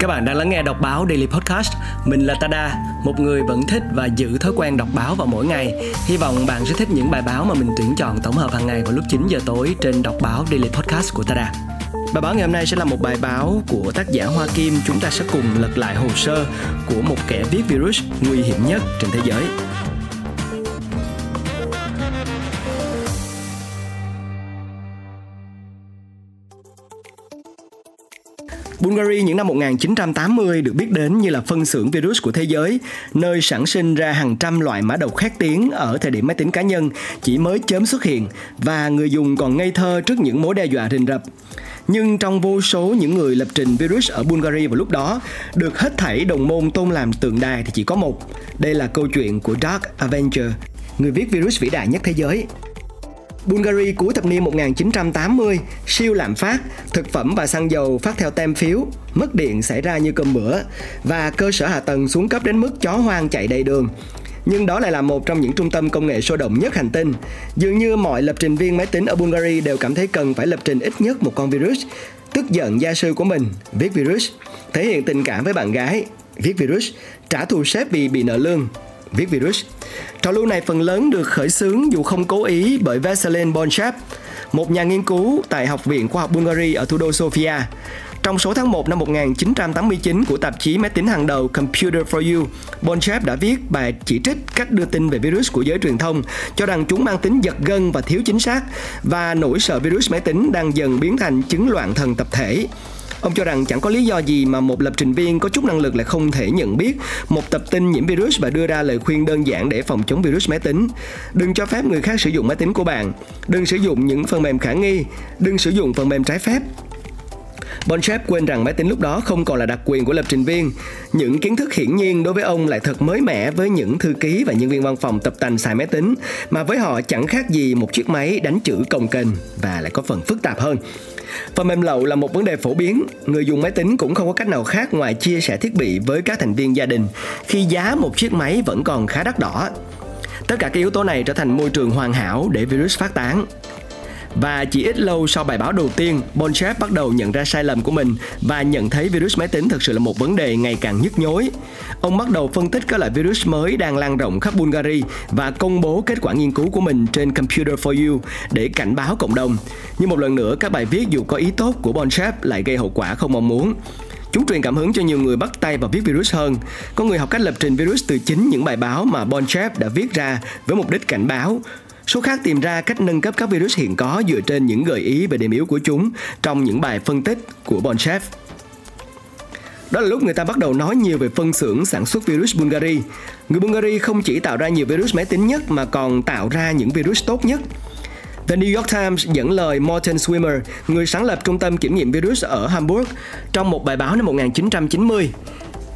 Các bạn đang lắng nghe đọc báo Daily Podcast. Mình là Tada, một người vẫn thích và giữ thói quen đọc báo vào mỗi ngày. Hy vọng bạn sẽ thích những bài báo mà mình tuyển chọn tổng hợp hàng ngày vào lúc 9 giờ tối trên đọc báo Daily Podcast của Tada. Bài báo ngày hôm nay sẽ là một bài báo của tác giả Hoa Kim. Chúng ta sẽ cùng lật lại hồ sơ của một kẻ viết virus nguy hiểm nhất trên thế giới. Bulgari những năm 1980 được biết đến như là phân xưởng virus của thế giới, nơi sản sinh ra hàng trăm loại mã độc khét tiếng ở thời điểm máy tính cá nhân chỉ mới chớm xuất hiện và người dùng còn ngây thơ trước những mối đe dọa rình rập. Nhưng trong vô số những người lập trình virus ở Bulgaria vào lúc đó, được hết thảy đồng môn tôn làm tượng đài thì chỉ có một. Đây là câu chuyện của Dark Avenger, người viết virus vĩ đại nhất thế giới Bulgari cuối thập niên 1980, siêu lạm phát, thực phẩm và xăng dầu phát theo tem phiếu, mất điện xảy ra như cơm bữa và cơ sở hạ tầng xuống cấp đến mức chó hoang chạy đầy đường. Nhưng đó lại là một trong những trung tâm công nghệ sôi động nhất hành tinh. Dường như mọi lập trình viên máy tính ở Bulgari đều cảm thấy cần phải lập trình ít nhất một con virus. Tức giận gia sư của mình, viết virus, thể hiện tình cảm với bạn gái, viết virus, trả thù sếp vì bị nợ lương, viết virus. Trào lưu này phần lớn được khởi xướng dù không cố ý bởi Veselin Bonchap, một nhà nghiên cứu tại Học viện Khoa học Bulgaria ở thủ đô Sofia. Trong số tháng 1 năm 1989 của tạp chí máy tính hàng đầu Computer for You, Bonchep đã viết bài chỉ trích cách đưa tin về virus của giới truyền thông, cho rằng chúng mang tính giật gân và thiếu chính xác, và nỗi sợ virus máy tính đang dần biến thành chứng loạn thần tập thể. Ông cho rằng chẳng có lý do gì mà một lập trình viên có chút năng lực lại không thể nhận biết một tập tin nhiễm virus và đưa ra lời khuyên đơn giản để phòng chống virus máy tính. Đừng cho phép người khác sử dụng máy tính của bạn. Đừng sử dụng những phần mềm khả nghi. Đừng sử dụng phần mềm trái phép. Bonchep quên rằng máy tính lúc đó không còn là đặc quyền của lập trình viên. Những kiến thức hiển nhiên đối với ông lại thật mới mẻ với những thư ký và nhân viên văn phòng tập tành xài máy tính, mà với họ chẳng khác gì một chiếc máy đánh chữ cồng kềnh và lại có phần phức tạp hơn. Phần mềm lậu là một vấn đề phổ biến, người dùng máy tính cũng không có cách nào khác ngoài chia sẻ thiết bị với các thành viên gia đình khi giá một chiếc máy vẫn còn khá đắt đỏ. Tất cả các yếu tố này trở thành môi trường hoàn hảo để virus phát tán. Và chỉ ít lâu sau bài báo đầu tiên, Bonchef bắt đầu nhận ra sai lầm của mình và nhận thấy virus máy tính thực sự là một vấn đề ngày càng nhức nhối. Ông bắt đầu phân tích các loại virus mới đang lan rộng khắp Bulgaria và công bố kết quả nghiên cứu của mình trên Computer for You để cảnh báo cộng đồng. Nhưng một lần nữa, các bài viết dù có ý tốt của Bonchef lại gây hậu quả không mong muốn. Chúng truyền cảm hứng cho nhiều người bắt tay vào viết virus hơn. Có người học cách lập trình virus từ chính những bài báo mà Bonchef đã viết ra với mục đích cảnh báo, Số khác tìm ra cách nâng cấp các virus hiện có dựa trên những gợi ý về điểm yếu của chúng trong những bài phân tích của Bonchef. Đó là lúc người ta bắt đầu nói nhiều về phân xưởng sản xuất virus Bulgari. Người Bulgari không chỉ tạo ra nhiều virus máy tính nhất mà còn tạo ra những virus tốt nhất. The New York Times dẫn lời Morten Swimmer, người sáng lập trung tâm kiểm nghiệm virus ở Hamburg, trong một bài báo năm 1990.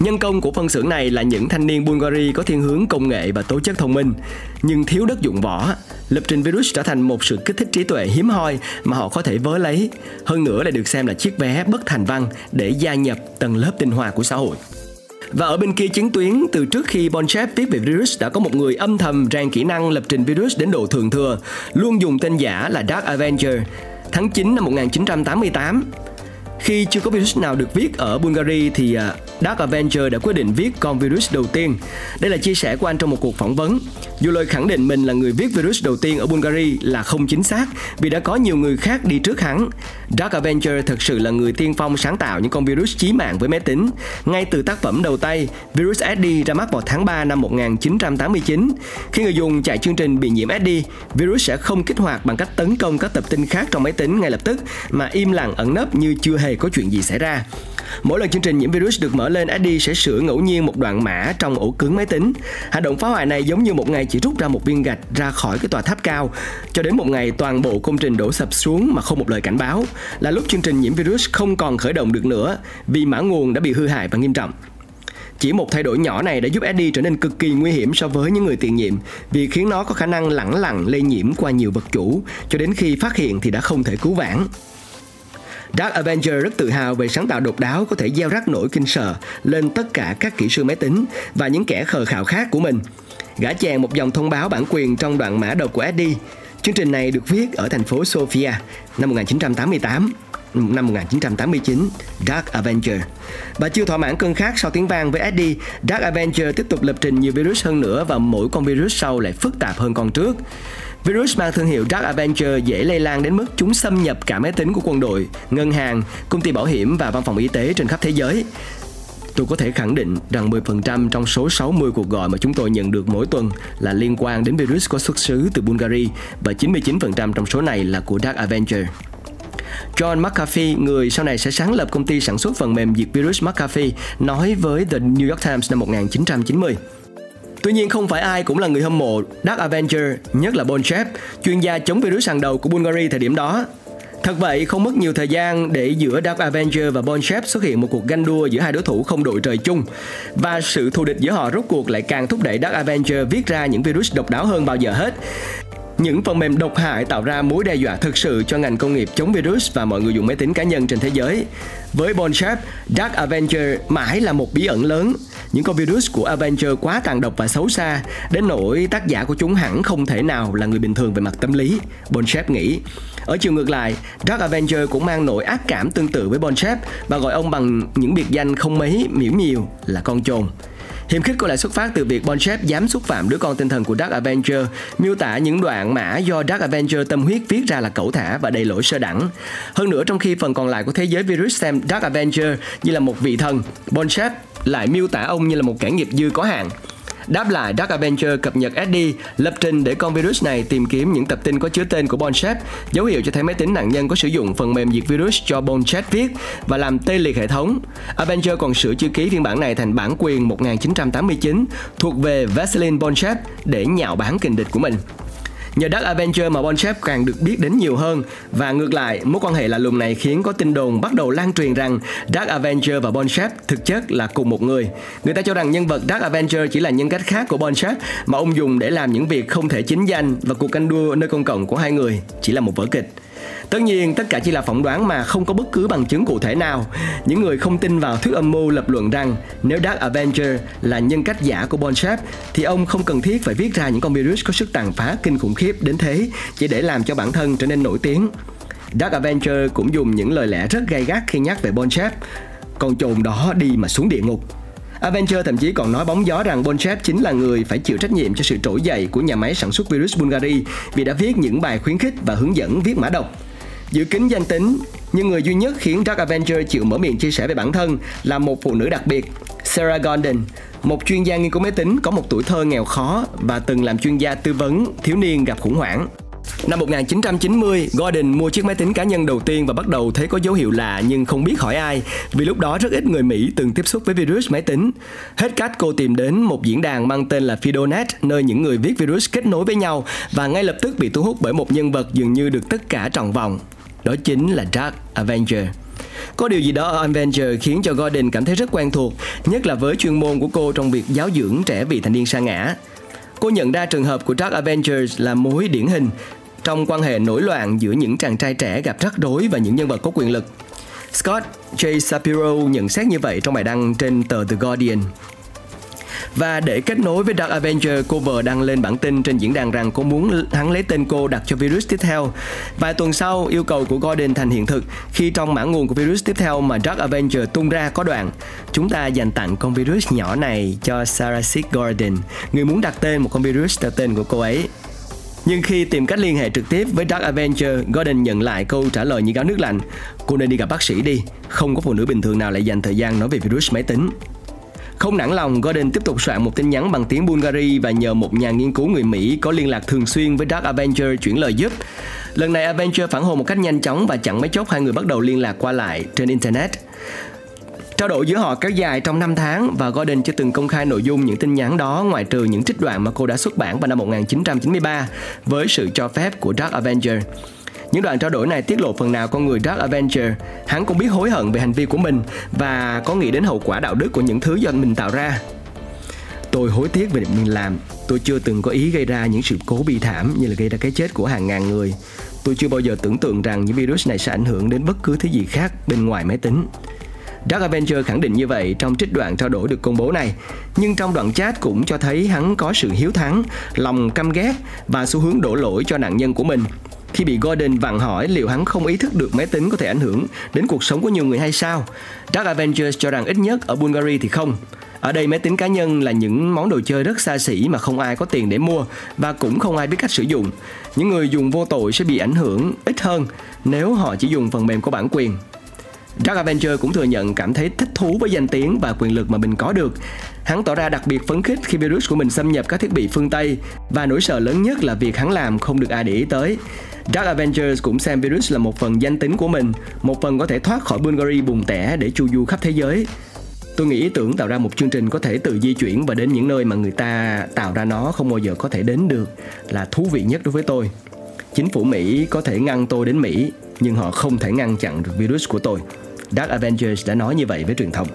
Nhân công của phân xưởng này là những thanh niên Bulgari có thiên hướng công nghệ và tố chất thông minh, nhưng thiếu đất dụng võ. Lập trình virus trở thành một sự kích thích trí tuệ hiếm hoi mà họ có thể vớ lấy. Hơn nữa là được xem là chiếc vé bất thành văn để gia nhập tầng lớp tinh hoa của xã hội. Và ở bên kia chiến tuyến, từ trước khi Bonchef viết về virus đã có một người âm thầm rèn kỹ năng lập trình virus đến độ thường thừa, luôn dùng tên giả là Dark Avenger. Tháng 9 năm 1988, khi chưa có virus nào được viết ở Bulgaria thì à, Dark Avenger đã quyết định viết con virus đầu tiên. Đây là chia sẻ của anh trong một cuộc phỏng vấn. Dù lời khẳng định mình là người viết virus đầu tiên ở Bulgaria là không chính xác vì đã có nhiều người khác đi trước hắn. Dark Avenger thực sự là người tiên phong sáng tạo những con virus chí mạng với máy tính. Ngay từ tác phẩm đầu tay, virus SD ra mắt vào tháng 3 năm 1989. Khi người dùng chạy chương trình bị nhiễm SD, virus sẽ không kích hoạt bằng cách tấn công các tập tin khác trong máy tính ngay lập tức mà im lặng ẩn nấp như chưa hề có chuyện gì xảy ra. Mỗi lần chương trình nhiễm virus được mở lên, Eddie sẽ sửa ngẫu nhiên một đoạn mã trong ổ cứng máy tính. Hành động phá hoại này giống như một ngày chỉ rút ra một viên gạch ra khỏi cái tòa tháp cao, cho đến một ngày toàn bộ công trình đổ sập xuống mà không một lời cảnh báo, là lúc chương trình nhiễm virus không còn khởi động được nữa vì mã nguồn đã bị hư hại và nghiêm trọng. Chỉ một thay đổi nhỏ này đã giúp Eddie trở nên cực kỳ nguy hiểm so với những người tiền nhiệm vì khiến nó có khả năng lẳng lặng lây nhiễm qua nhiều vật chủ cho đến khi phát hiện thì đã không thể cứu vãn. Dark Avenger rất tự hào về sáng tạo độc đáo có thể gieo rắc nỗi kinh sợ lên tất cả các kỹ sư máy tính và những kẻ khờ khạo khác của mình. Gã chèn một dòng thông báo bản quyền trong đoạn mã độc của Eddie. Chương trình này được viết ở thành phố Sofia năm 1988. năm 1989, Dark Avenger. Và chưa thỏa mãn cơn khát sau tiếng vang với Eddie, Dark Avenger tiếp tục lập trình nhiều virus hơn nữa và mỗi con virus sau lại phức tạp hơn con trước. Virus mang thương hiệu Dark Avenger dễ lây lan đến mức chúng xâm nhập cả máy tính của quân đội, ngân hàng, công ty bảo hiểm và văn phòng y tế trên khắp thế giới. Tôi có thể khẳng định rằng 10% trong số 60 cuộc gọi mà chúng tôi nhận được mỗi tuần là liên quan đến virus có xuất xứ từ Bulgaria và 99% trong số này là của Dark Avenger. John McAfee, người sau này sẽ sáng lập công ty sản xuất phần mềm diệt virus McAfee, nói với The New York Times năm 1990. Tuy nhiên không phải ai cũng là người hâm mộ Dark Avenger, nhất là Bonchev, chuyên gia chống virus hàng đầu của Bulgaria thời điểm đó. Thật vậy, không mất nhiều thời gian để giữa Dark Avenger và Bonchef xuất hiện một cuộc ganh đua giữa hai đối thủ không đội trời chung. Và sự thù địch giữa họ rốt cuộc lại càng thúc đẩy Dark Avenger viết ra những virus độc đáo hơn bao giờ hết. Những phần mềm độc hại tạo ra mối đe dọa thực sự cho ngành công nghiệp chống virus và mọi người dùng máy tính cá nhân trên thế giới. Với Bonchef, Dark Avenger mãi là một bí ẩn lớn. Những con virus của Avenger quá tàn độc và xấu xa, đến nỗi tác giả của chúng hẳn không thể nào là người bình thường về mặt tâm lý, Bonchep nghĩ. Ở chiều ngược lại, Dark Avenger cũng mang nỗi ác cảm tương tự với Bonchep và gọi ông bằng những biệt danh không mấy miễu nhiều là con chồn. Hiểm khích có lẽ xuất phát từ việc Bonchep dám xúc phạm đứa con tinh thần của Dark Avenger, miêu tả những đoạn mã do Dark Avenger tâm huyết viết ra là cẩu thả và đầy lỗi sơ đẳng. Hơn nữa trong khi phần còn lại của thế giới virus xem Dark Avenger như là một vị thần, Bonchep lại miêu tả ông như là một kẻ nghiệp dư có hạn. Đáp lại, Dark Avenger cập nhật SD lập trình để con virus này tìm kiếm những tập tin có chứa tên của Bonchef, dấu hiệu cho thấy máy tính nạn nhân có sử dụng phần mềm diệt virus cho Bonchef viết và làm tê liệt hệ thống. Avenger còn sửa chữ ký phiên bản này thành bản quyền 1989 thuộc về Vaseline Bonchef để nhạo báng kình địch của mình. Nhờ Dark Avenger mà Bonchep càng được biết đến nhiều hơn và ngược lại, mối quan hệ lạ lùng này khiến có tin đồn bắt đầu lan truyền rằng Dark Avenger và Bonchep thực chất là cùng một người. Người ta cho rằng nhân vật Dark Avenger chỉ là nhân cách khác của Bonchep mà ông dùng để làm những việc không thể chính danh và cuộc canh đua nơi công cộng của hai người chỉ là một vở kịch. Tất nhiên, tất cả chỉ là phỏng đoán mà không có bất cứ bằng chứng cụ thể nào. Những người không tin vào thuyết âm mưu lập luận rằng nếu Dark Avenger là nhân cách giả của Bonchef thì ông không cần thiết phải viết ra những con virus có sức tàn phá kinh khủng khiếp đến thế chỉ để làm cho bản thân trở nên nổi tiếng. Dark Avenger cũng dùng những lời lẽ rất gay gắt khi nhắc về Bonchef. Con trồn đó đi mà xuống địa ngục. Avenger thậm chí còn nói bóng gió rằng Bonchef chính là người phải chịu trách nhiệm cho sự trỗi dậy của nhà máy sản xuất virus Bulgari vì đã viết những bài khuyến khích và hướng dẫn viết mã độc. Giữ kín danh tính, nhưng người duy nhất khiến Dark Avenger chịu mở miệng chia sẻ về bản thân là một phụ nữ đặc biệt, Sarah Gordon, một chuyên gia nghiên cứu máy tính có một tuổi thơ nghèo khó và từng làm chuyên gia tư vấn thiếu niên gặp khủng hoảng. Năm 1990, Gordon mua chiếc máy tính cá nhân đầu tiên và bắt đầu thấy có dấu hiệu lạ nhưng không biết hỏi ai vì lúc đó rất ít người Mỹ từng tiếp xúc với virus máy tính. Hết cách cô tìm đến một diễn đàn mang tên là Fidonet nơi những người viết virus kết nối với nhau và ngay lập tức bị thu hút bởi một nhân vật dường như được tất cả tròn vòng đó chính là Dark Avenger. Có điều gì đó ở Avenger khiến cho Gordon cảm thấy rất quen thuộc, nhất là với chuyên môn của cô trong việc giáo dưỡng trẻ vị thành niên sa ngã. Cô nhận ra trường hợp của Dark Avengers là mối điển hình trong quan hệ nổi loạn giữa những chàng trai trẻ gặp rắc rối và những nhân vật có quyền lực. Scott J. Shapiro nhận xét như vậy trong bài đăng trên tờ The Guardian. Và để kết nối với Dark Avenger, cô vợ đăng lên bản tin trên diễn đàn rằng cô muốn hắn lấy tên cô đặt cho virus tiếp theo. Vài tuần sau, yêu cầu của Gordon thành hiện thực khi trong mã nguồn của virus tiếp theo mà Dark Avenger tung ra có đoạn Chúng ta dành tặng con virus nhỏ này cho Sarah Sig Gordon, người muốn đặt tên một con virus theo tên của cô ấy. Nhưng khi tìm cách liên hệ trực tiếp với Dark Avenger, Gordon nhận lại câu trả lời như gáo nước lạnh. Cô nên đi gặp bác sĩ đi, không có phụ nữ bình thường nào lại dành thời gian nói về virus máy tính. Không nản lòng, Gordon tiếp tục soạn một tin nhắn bằng tiếng Bulgari và nhờ một nhà nghiên cứu người Mỹ có liên lạc thường xuyên với Dark Avenger chuyển lời giúp. Lần này Avenger phản hồi một cách nhanh chóng và chẳng mấy chốc hai người bắt đầu liên lạc qua lại trên Internet. Trao đổi giữa họ kéo dài trong 5 tháng và Gordon chưa từng công khai nội dung những tin nhắn đó ngoại trừ những trích đoạn mà cô đã xuất bản vào năm 1993 với sự cho phép của Dark Avenger. Những đoạn trao đổi này tiết lộ phần nào con người Dark Avenger. Hắn cũng biết hối hận về hành vi của mình và có nghĩ đến hậu quả đạo đức của những thứ do mình tạo ra. Tôi hối tiếc về việc mình làm. Tôi chưa từng có ý gây ra những sự cố bi thảm như là gây ra cái chết của hàng ngàn người. Tôi chưa bao giờ tưởng tượng rằng những virus này sẽ ảnh hưởng đến bất cứ thứ gì khác bên ngoài máy tính. Dark Avenger khẳng định như vậy trong trích đoạn trao đổi được công bố này, nhưng trong đoạn chat cũng cho thấy hắn có sự hiếu thắng, lòng căm ghét và xu hướng đổ lỗi cho nạn nhân của mình khi bị Gordon vặn hỏi liệu hắn không ý thức được máy tính có thể ảnh hưởng đến cuộc sống của nhiều người hay sao. Dark Avengers cho rằng ít nhất ở Bulgaria thì không. Ở đây máy tính cá nhân là những món đồ chơi rất xa xỉ mà không ai có tiền để mua và cũng không ai biết cách sử dụng. Những người dùng vô tội sẽ bị ảnh hưởng ít hơn nếu họ chỉ dùng phần mềm có bản quyền. Dark Avenger cũng thừa nhận cảm thấy thích thú với danh tiếng và quyền lực mà mình có được. Hắn tỏ ra đặc biệt phấn khích khi virus của mình xâm nhập các thiết bị phương Tây và nỗi sợ lớn nhất là việc hắn làm không được ai để ý tới. Dark Avengers cũng xem virus là một phần danh tính của mình, một phần có thể thoát khỏi Bulgaria bùng tẻ để chu du khắp thế giới. Tôi nghĩ ý tưởng tạo ra một chương trình có thể tự di chuyển và đến những nơi mà người ta tạo ra nó không bao giờ có thể đến được là thú vị nhất đối với tôi. Chính phủ Mỹ có thể ngăn tôi đến Mỹ, nhưng họ không thể ngăn chặn được virus của tôi. Dark Avengers đã nói như vậy với truyền thông.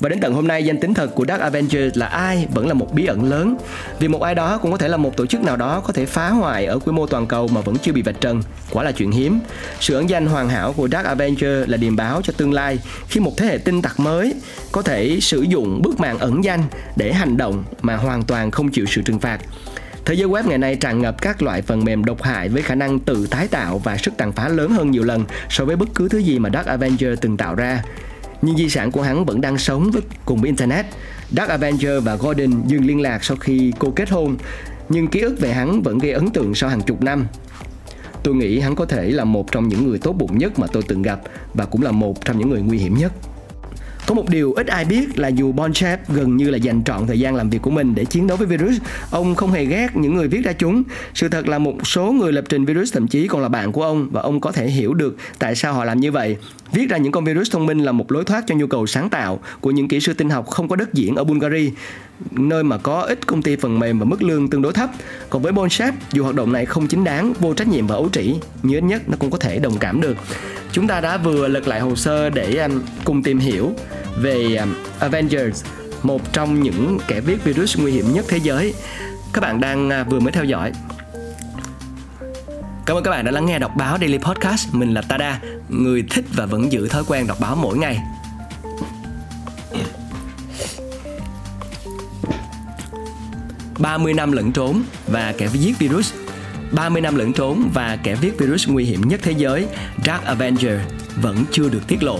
Và đến tận hôm nay, danh tính thật của Dark Avengers là ai vẫn là một bí ẩn lớn. Vì một ai đó cũng có thể là một tổ chức nào đó có thể phá hoại ở quy mô toàn cầu mà vẫn chưa bị vạch trần. Quả là chuyện hiếm. Sự ẩn danh hoàn hảo của Dark Avengers là điềm báo cho tương lai Khi một thế hệ tinh tặc mới có thể sử dụng bức màn ẩn danh để hành động mà hoàn toàn không chịu sự trừng phạt. Thế giới web ngày nay tràn ngập các loại phần mềm độc hại với khả năng tự tái tạo và sức tàn phá lớn hơn nhiều lần so với bất cứ thứ gì mà Dark Avenger từng tạo ra. Nhưng di sản của hắn vẫn đang sống với cùng với Internet. Dark Avenger và Gordon dừng liên lạc sau khi cô kết hôn, nhưng ký ức về hắn vẫn gây ấn tượng sau hàng chục năm. Tôi nghĩ hắn có thể là một trong những người tốt bụng nhất mà tôi từng gặp và cũng là một trong những người nguy hiểm nhất. Có một điều ít ai biết là dù Bonchap gần như là dành trọn thời gian làm việc của mình để chiến đấu với virus, ông không hề ghét những người viết ra chúng. Sự thật là một số người lập trình virus thậm chí còn là bạn của ông và ông có thể hiểu được tại sao họ làm như vậy. Viết ra những con virus thông minh là một lối thoát cho nhu cầu sáng tạo của những kỹ sư tinh học không có đất diễn ở Bulgaria nơi mà có ít công ty phần mềm và mức lương tương đối thấp. Còn với Bonchap, dù hoạt động này không chính đáng, vô trách nhiệm và ấu trĩ, nhưng ít nhất nó cũng có thể đồng cảm được. Chúng ta đã vừa lật lại hồ sơ để um, cùng tìm hiểu về um, Avengers, một trong những kẻ viết virus nguy hiểm nhất thế giới. Các bạn đang à, vừa mới theo dõi Cảm ơn các bạn đã lắng nghe đọc báo Daily Podcast. Mình là Tada, người thích và vẫn giữ thói quen đọc báo mỗi ngày. 30 năm lẫn trốn và kẻ giết virus. 30 năm lẫn trốn và kẻ viết virus nguy hiểm nhất thế giới Dark Avenger vẫn chưa được tiết lộ.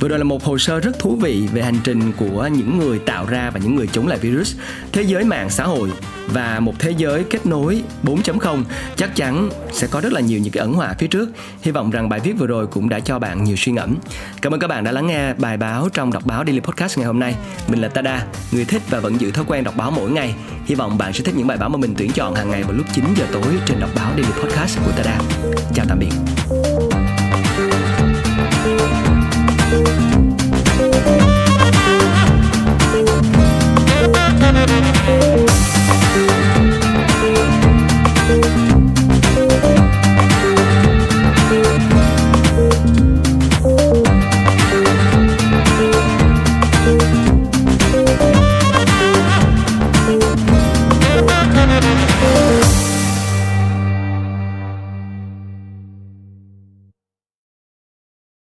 Vừa rồi là một hồ sơ rất thú vị về hành trình của những người tạo ra và những người chống lại virus, thế giới mạng xã hội và một thế giới kết nối 4.0 chắc chắn sẽ có rất là nhiều những cái ẩn họa phía trước. Hy vọng rằng bài viết vừa rồi cũng đã cho bạn nhiều suy ngẫm. Cảm ơn các bạn đã lắng nghe bài báo trong đọc báo Daily Podcast ngày hôm nay. Mình là Tada, người thích và vẫn giữ thói quen đọc báo mỗi ngày. Hy vọng bạn sẽ thích những bài báo mà mình tuyển chọn hàng ngày vào lúc 9 giờ tối trên đọc báo Daily Podcast của Tada. Chào tạm biệt.